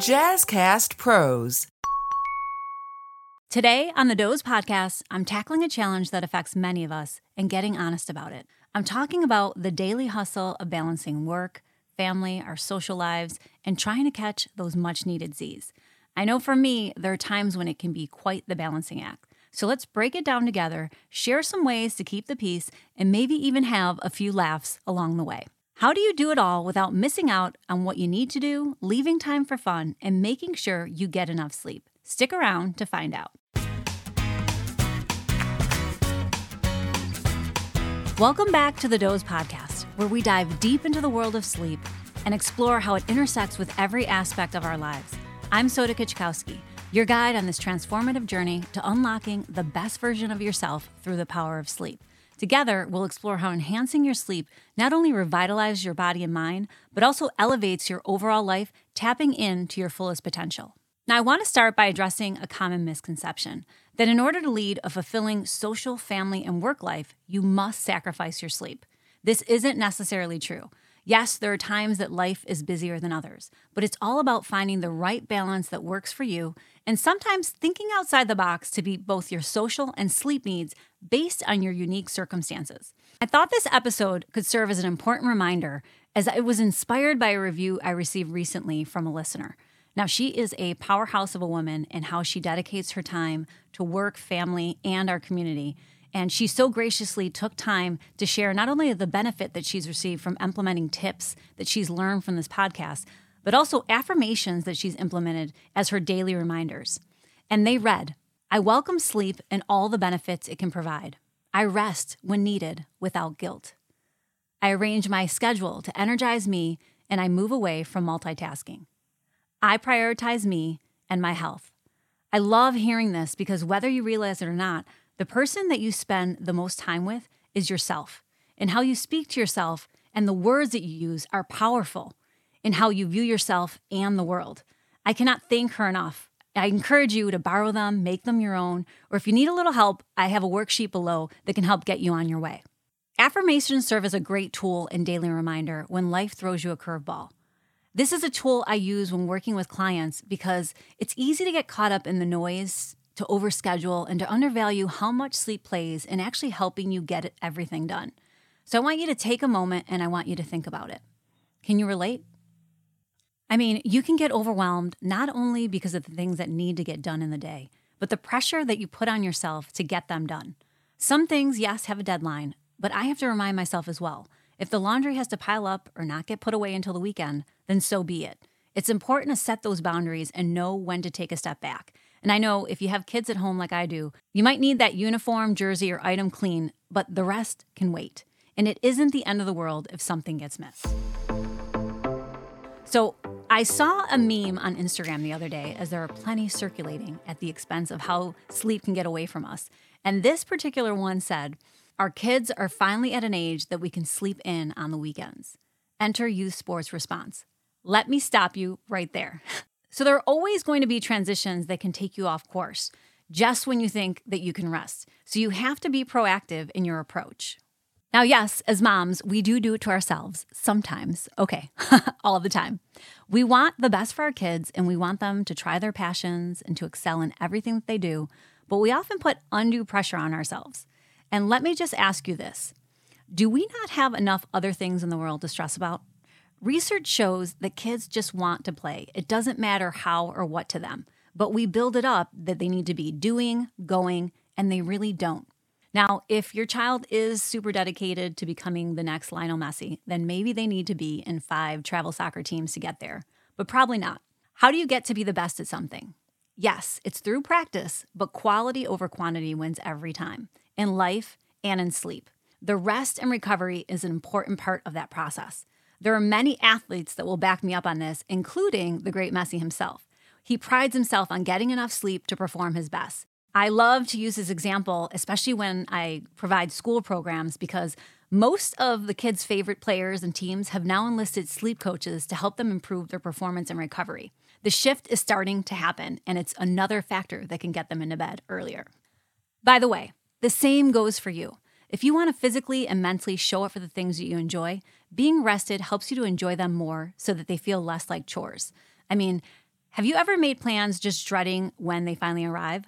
Jazzcast Pros. Today on the Doze podcast, I'm tackling a challenge that affects many of us and getting honest about it. I'm talking about the daily hustle of balancing work, family, our social lives, and trying to catch those much needed Z's. I know for me, there are times when it can be quite the balancing act. So let's break it down together, share some ways to keep the peace, and maybe even have a few laughs along the way. How do you do it all without missing out on what you need to do, leaving time for fun, and making sure you get enough sleep? Stick around to find out. Welcome back to the Doze Podcast, where we dive deep into the world of sleep and explore how it intersects with every aspect of our lives. I'm Soda Kuczkowski your guide on this transformative journey to unlocking the best version of yourself through the power of sleep. Together, we'll explore how enhancing your sleep not only revitalizes your body and mind, but also elevates your overall life, tapping into your fullest potential. Now, I want to start by addressing a common misconception that in order to lead a fulfilling social, family, and work life, you must sacrifice your sleep. This isn't necessarily true. Yes, there are times that life is busier than others, but it's all about finding the right balance that works for you and sometimes thinking outside the box to meet both your social and sleep needs based on your unique circumstances. I thought this episode could serve as an important reminder as I was inspired by a review I received recently from a listener. Now, she is a powerhouse of a woman in how she dedicates her time to work, family, and our community. And she so graciously took time to share not only the benefit that she's received from implementing tips that she's learned from this podcast, but also affirmations that she's implemented as her daily reminders. And they read I welcome sleep and all the benefits it can provide. I rest when needed without guilt. I arrange my schedule to energize me and I move away from multitasking. I prioritize me and my health. I love hearing this because whether you realize it or not, the person that you spend the most time with is yourself, and how you speak to yourself and the words that you use are powerful in how you view yourself and the world. I cannot thank her enough. I encourage you to borrow them, make them your own, or if you need a little help, I have a worksheet below that can help get you on your way. Affirmations serve as a great tool and daily reminder when life throws you a curveball. This is a tool I use when working with clients because it's easy to get caught up in the noise to overschedule, and to undervalue how much sleep plays in actually helping you get everything done. So I want you to take a moment and I want you to think about it. Can you relate? I mean, you can get overwhelmed not only because of the things that need to get done in the day, but the pressure that you put on yourself to get them done. Some things, yes, have a deadline, but I have to remind myself as well. If the laundry has to pile up or not get put away until the weekend, then so be it. It's important to set those boundaries and know when to take a step back and I know if you have kids at home like I do, you might need that uniform, jersey, or item clean, but the rest can wait. And it isn't the end of the world if something gets missed. So, I saw a meme on Instagram the other day, as there are plenty circulating at the expense of how sleep can get away from us. And this particular one said, Our kids are finally at an age that we can sleep in on the weekends. Enter youth sports response. Let me stop you right there. So there are always going to be transitions that can take you off course just when you think that you can rest. So you have to be proactive in your approach. Now, yes, as moms, we do do it to ourselves sometimes. Okay, all the time. We want the best for our kids and we want them to try their passions and to excel in everything that they do, but we often put undue pressure on ourselves. And let me just ask you this Do we not have enough other things in the world to stress about? Research shows that kids just want to play. It doesn't matter how or what to them, but we build it up that they need to be doing, going, and they really don't. Now, if your child is super dedicated to becoming the next Lionel Messi, then maybe they need to be in five travel soccer teams to get there, but probably not. How do you get to be the best at something? Yes, it's through practice, but quality over quantity wins every time, in life and in sleep. The rest and recovery is an important part of that process. There are many athletes that will back me up on this, including the great Messi himself. He prides himself on getting enough sleep to perform his best. I love to use this example, especially when I provide school programs, because most of the kids' favorite players and teams have now enlisted sleep coaches to help them improve their performance and recovery. The shift is starting to happen, and it's another factor that can get them into bed earlier. By the way, the same goes for you. If you want to physically and mentally show up for the things that you enjoy, being rested helps you to enjoy them more so that they feel less like chores. I mean, Have you ever made plans just dreading when they finally arrive?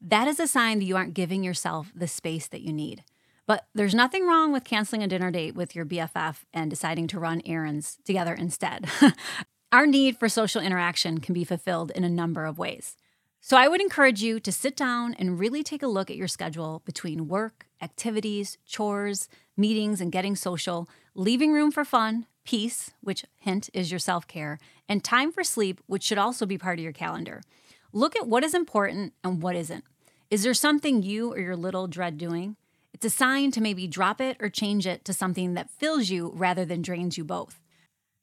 That is a sign that you aren't giving yourself the space that you need. But there's nothing wrong with canceling a dinner date with your BFF and deciding to run errands together instead. Our need for social interaction can be fulfilled in a number of ways. So I would encourage you to sit down and really take a look at your schedule between work, activities, chores, meetings, and getting social, leaving room for fun, peace, which hint is your self care, and time for sleep, which should also be part of your calendar. Look at what is important and what isn't. Is there something you or your little dread doing? It's a sign to maybe drop it or change it to something that fills you rather than drains you both.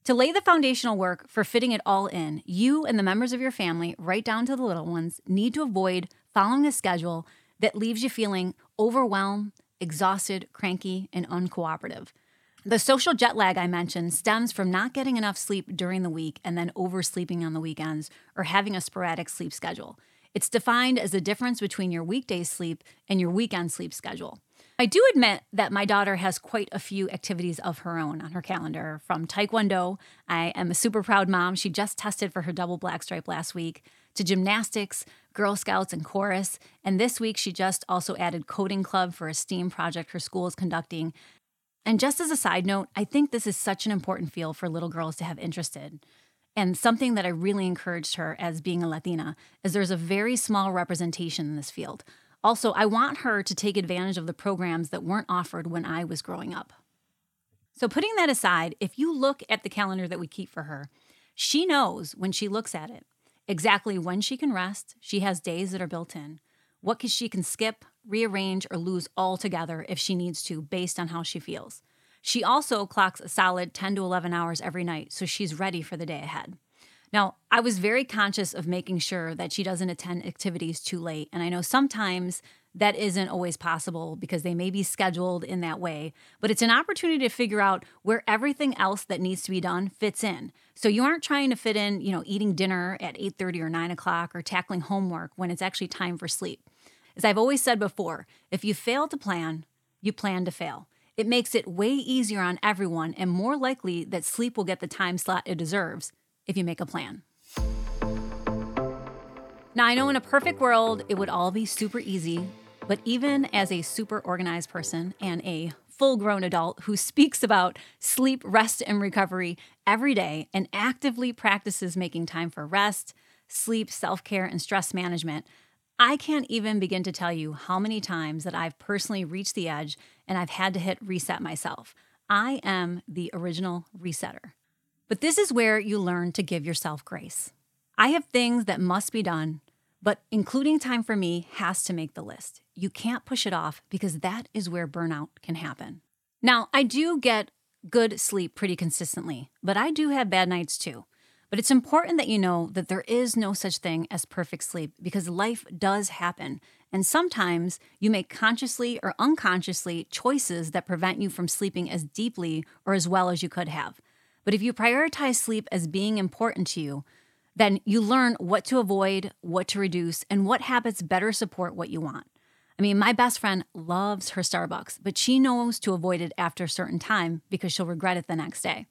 To lay the foundational work for fitting it all in, you and the members of your family, right down to the little ones, need to avoid following a schedule that leaves you feeling overwhelmed, exhausted, cranky, and uncooperative. The social jet lag I mentioned stems from not getting enough sleep during the week and then oversleeping on the weekends or having a sporadic sleep schedule. It's defined as the difference between your weekday sleep and your weekend sleep schedule. I do admit that my daughter has quite a few activities of her own on her calendar from Taekwondo. I am a super proud mom. She just tested for her double black stripe last week, to gymnastics, Girl Scouts, and chorus. And this week, she just also added coding club for a STEAM project her school is conducting. And just as a side note, I think this is such an important field for little girls to have interested. And something that I really encouraged her as being a Latina is there's a very small representation in this field. Also, I want her to take advantage of the programs that weren't offered when I was growing up. So, putting that aside, if you look at the calendar that we keep for her, she knows when she looks at it exactly when she can rest. She has days that are built in. What she can skip, rearrange, or lose altogether if she needs to, based on how she feels. She also clocks a solid 10 to 11 hours every night, so she's ready for the day ahead. Now, I was very conscious of making sure that she doesn't attend activities too late. And I know sometimes that isn't always possible because they may be scheduled in that way, but it's an opportunity to figure out where everything else that needs to be done fits in. So you aren't trying to fit in, you know, eating dinner at 8:30 or 9 o'clock or tackling homework when it's actually time for sleep. As I've always said before, if you fail to plan, you plan to fail. It makes it way easier on everyone and more likely that sleep will get the time slot it deserves if you make a plan. Now, I know in a perfect world, it would all be super easy, but even as a super organized person and a full grown adult who speaks about sleep, rest, and recovery every day and actively practices making time for rest, sleep, self care, and stress management, I can't even begin to tell you how many times that I've personally reached the edge and I've had to hit reset myself. I am the original resetter. But this is where you learn to give yourself grace. I have things that must be done, but including time for me has to make the list. You can't push it off because that is where burnout can happen. Now, I do get good sleep pretty consistently, but I do have bad nights too. But it's important that you know that there is no such thing as perfect sleep because life does happen. And sometimes you make consciously or unconsciously choices that prevent you from sleeping as deeply or as well as you could have. But if you prioritize sleep as being important to you, then you learn what to avoid, what to reduce, and what habits better support what you want. I mean, my best friend loves her Starbucks, but she knows to avoid it after a certain time because she'll regret it the next day.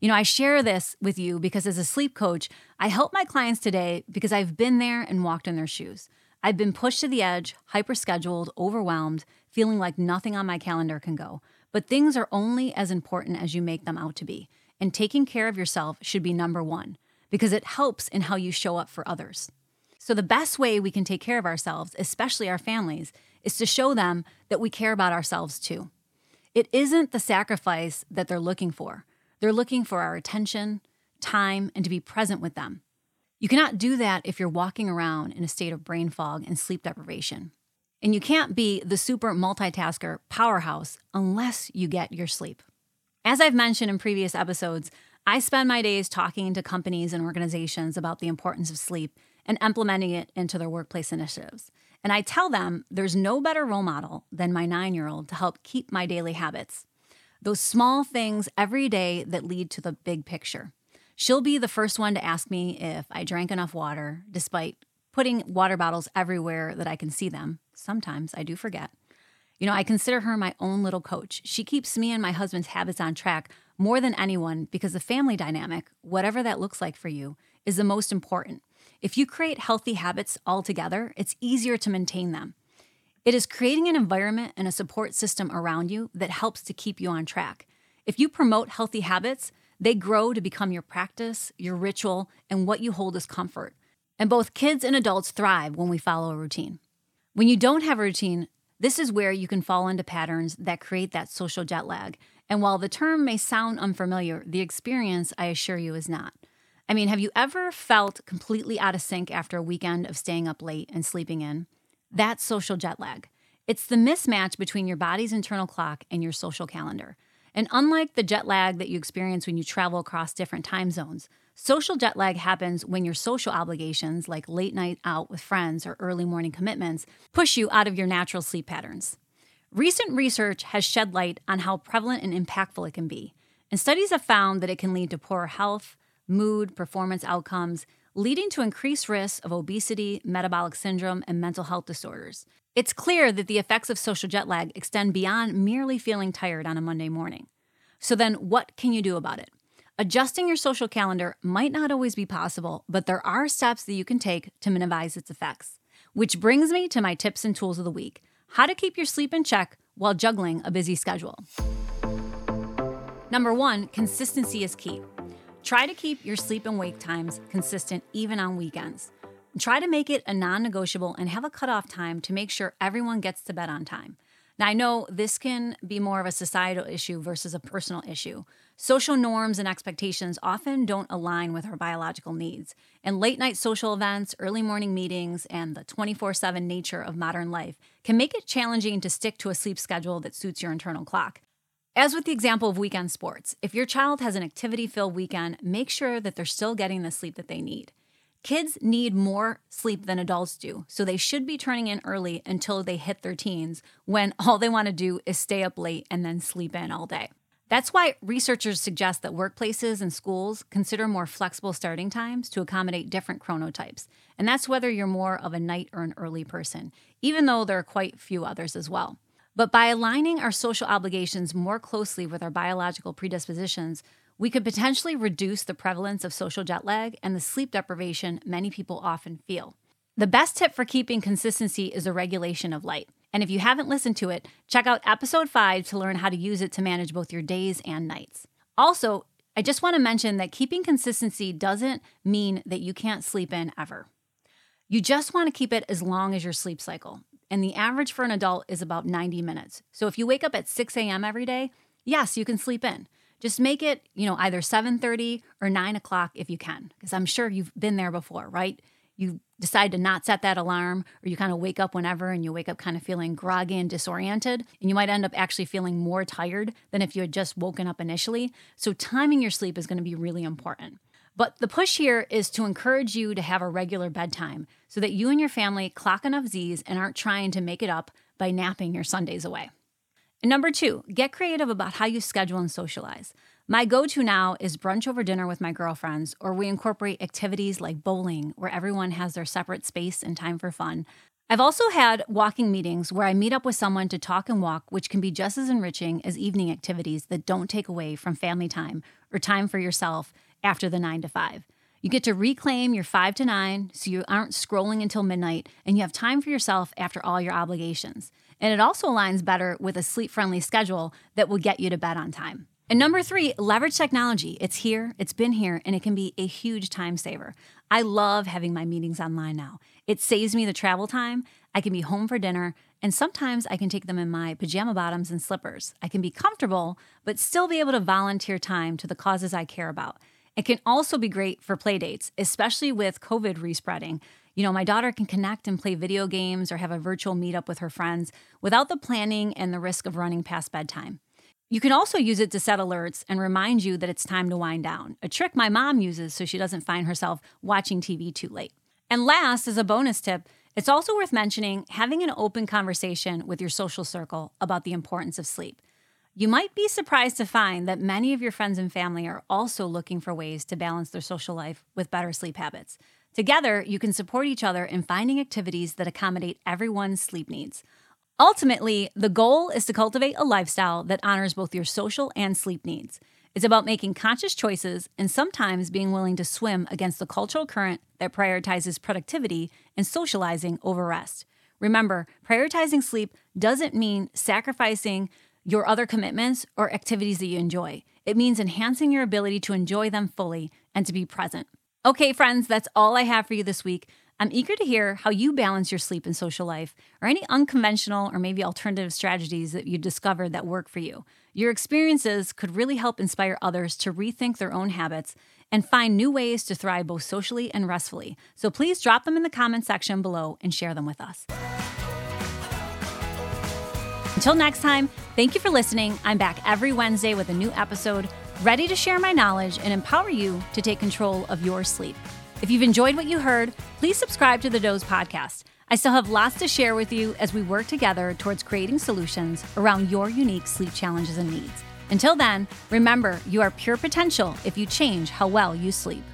You know, I share this with you because as a sleep coach, I help my clients today because I've been there and walked in their shoes. I've been pushed to the edge, hyper scheduled, overwhelmed, feeling like nothing on my calendar can go. But things are only as important as you make them out to be and taking care of yourself should be number one because it helps in how you show up for others. So, the best way we can take care of ourselves, especially our families, is to show them that we care about ourselves too. It isn't the sacrifice that they're looking for, they're looking for our attention, time, and to be present with them. You cannot do that if you're walking around in a state of brain fog and sleep deprivation. And you can't be the super multitasker powerhouse unless you get your sleep. As I've mentioned in previous episodes, I spend my days talking to companies and organizations about the importance of sleep and implementing it into their workplace initiatives. And I tell them there's no better role model than my nine year old to help keep my daily habits. Those small things every day that lead to the big picture. She'll be the first one to ask me if I drank enough water, despite putting water bottles everywhere that I can see them. Sometimes I do forget. You know, I consider her my own little coach. She keeps me and my husband's habits on track more than anyone because the family dynamic, whatever that looks like for you, is the most important. If you create healthy habits altogether, it's easier to maintain them. It is creating an environment and a support system around you that helps to keep you on track. If you promote healthy habits, they grow to become your practice, your ritual, and what you hold as comfort. And both kids and adults thrive when we follow a routine. When you don't have a routine, this is where you can fall into patterns that create that social jet lag. And while the term may sound unfamiliar, the experience, I assure you, is not. I mean, have you ever felt completely out of sync after a weekend of staying up late and sleeping in? That's social jet lag. It's the mismatch between your body's internal clock and your social calendar. And unlike the jet lag that you experience when you travel across different time zones, social jet lag happens when your social obligations, like late night out with friends or early morning commitments, push you out of your natural sleep patterns. Recent research has shed light on how prevalent and impactful it can be. And studies have found that it can lead to poor health, mood, performance outcomes, leading to increased risks of obesity, metabolic syndrome, and mental health disorders. It's clear that the effects of social jet lag extend beyond merely feeling tired on a Monday morning. So, then what can you do about it? Adjusting your social calendar might not always be possible, but there are steps that you can take to minimize its effects. Which brings me to my tips and tools of the week how to keep your sleep in check while juggling a busy schedule. Number one, consistency is key. Try to keep your sleep and wake times consistent even on weekends. Try to make it a non negotiable and have a cutoff time to make sure everyone gets to bed on time. Now, I know this can be more of a societal issue versus a personal issue. Social norms and expectations often don't align with our biological needs, and late night social events, early morning meetings, and the 24 7 nature of modern life can make it challenging to stick to a sleep schedule that suits your internal clock. As with the example of weekend sports, if your child has an activity filled weekend, make sure that they're still getting the sleep that they need. Kids need more sleep than adults do, so they should be turning in early until they hit their teens when all they want to do is stay up late and then sleep in all day. That's why researchers suggest that workplaces and schools consider more flexible starting times to accommodate different chronotypes. And that's whether you're more of a night or an early person, even though there are quite few others as well. But by aligning our social obligations more closely with our biological predispositions, we could potentially reduce the prevalence of social jet lag and the sleep deprivation many people often feel. The best tip for keeping consistency is the regulation of light. And if you haven't listened to it, check out episode 5 to learn how to use it to manage both your days and nights. Also, I just want to mention that keeping consistency doesn't mean that you can't sleep in ever. You just want to keep it as long as your sleep cycle. And the average for an adult is about 90 minutes. So if you wake up at 6 a.m. every day, yes, you can sleep in. Just make it, you know, either 7:30 or 9 o'clock if you can, because I'm sure you've been there before, right? You decide to not set that alarm, or you kind of wake up whenever and you wake up kind of feeling groggy and disoriented, and you might end up actually feeling more tired than if you had just woken up initially. So, timing your sleep is going to be really important. But the push here is to encourage you to have a regular bedtime so that you and your family clock enough Z's and aren't trying to make it up by napping your Sundays away. And number two, get creative about how you schedule and socialize. My go to now is brunch over dinner with my girlfriends, or we incorporate activities like bowling, where everyone has their separate space and time for fun. I've also had walking meetings where I meet up with someone to talk and walk, which can be just as enriching as evening activities that don't take away from family time or time for yourself after the nine to five. You get to reclaim your five to nine so you aren't scrolling until midnight and you have time for yourself after all your obligations. And it also aligns better with a sleep friendly schedule that will get you to bed on time. And number three, leverage technology. It's here, it's been here, and it can be a huge time saver. I love having my meetings online now. It saves me the travel time. I can be home for dinner, and sometimes I can take them in my pajama bottoms and slippers. I can be comfortable, but still be able to volunteer time to the causes I care about. It can also be great for play dates, especially with COVID respreading. You know, my daughter can connect and play video games or have a virtual meetup with her friends without the planning and the risk of running past bedtime. You can also use it to set alerts and remind you that it's time to wind down, a trick my mom uses so she doesn't find herself watching TV too late. And last, as a bonus tip, it's also worth mentioning having an open conversation with your social circle about the importance of sleep. You might be surprised to find that many of your friends and family are also looking for ways to balance their social life with better sleep habits. Together, you can support each other in finding activities that accommodate everyone's sleep needs. Ultimately, the goal is to cultivate a lifestyle that honors both your social and sleep needs. It's about making conscious choices and sometimes being willing to swim against the cultural current that prioritizes productivity and socializing over rest. Remember, prioritizing sleep doesn't mean sacrificing your other commitments or activities that you enjoy. It means enhancing your ability to enjoy them fully and to be present. Okay, friends, that's all I have for you this week. I'm eager to hear how you balance your sleep and social life, or any unconventional or maybe alternative strategies that you discovered that work for you. Your experiences could really help inspire others to rethink their own habits and find new ways to thrive both socially and restfully. So please drop them in the comment section below and share them with us. Until next time, thank you for listening. I'm back every Wednesday with a new episode, ready to share my knowledge and empower you to take control of your sleep. If you've enjoyed what you heard, please subscribe to the Doze podcast. I still have lots to share with you as we work together towards creating solutions around your unique sleep challenges and needs. Until then, remember you are pure potential if you change how well you sleep.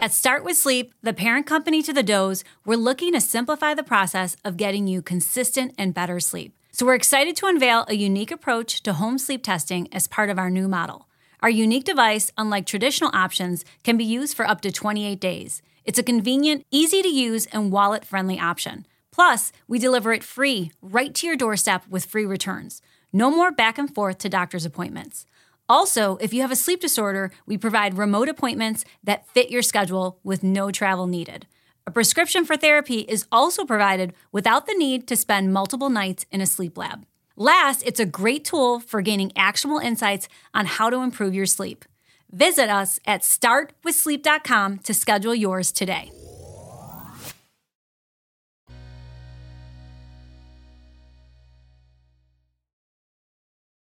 At Start with Sleep, the parent company to the Doze, we're looking to simplify the process of getting you consistent and better sleep. So we're excited to unveil a unique approach to home sleep testing as part of our new model. Our unique device, unlike traditional options, can be used for up to 28 days. It's a convenient, easy to use, and wallet friendly option. Plus, we deliver it free right to your doorstep with free returns. No more back and forth to doctor's appointments. Also, if you have a sleep disorder, we provide remote appointments that fit your schedule with no travel needed. A prescription for therapy is also provided without the need to spend multiple nights in a sleep lab. Last, it's a great tool for gaining actionable insights on how to improve your sleep. Visit us at startwithsleep.com to schedule yours today.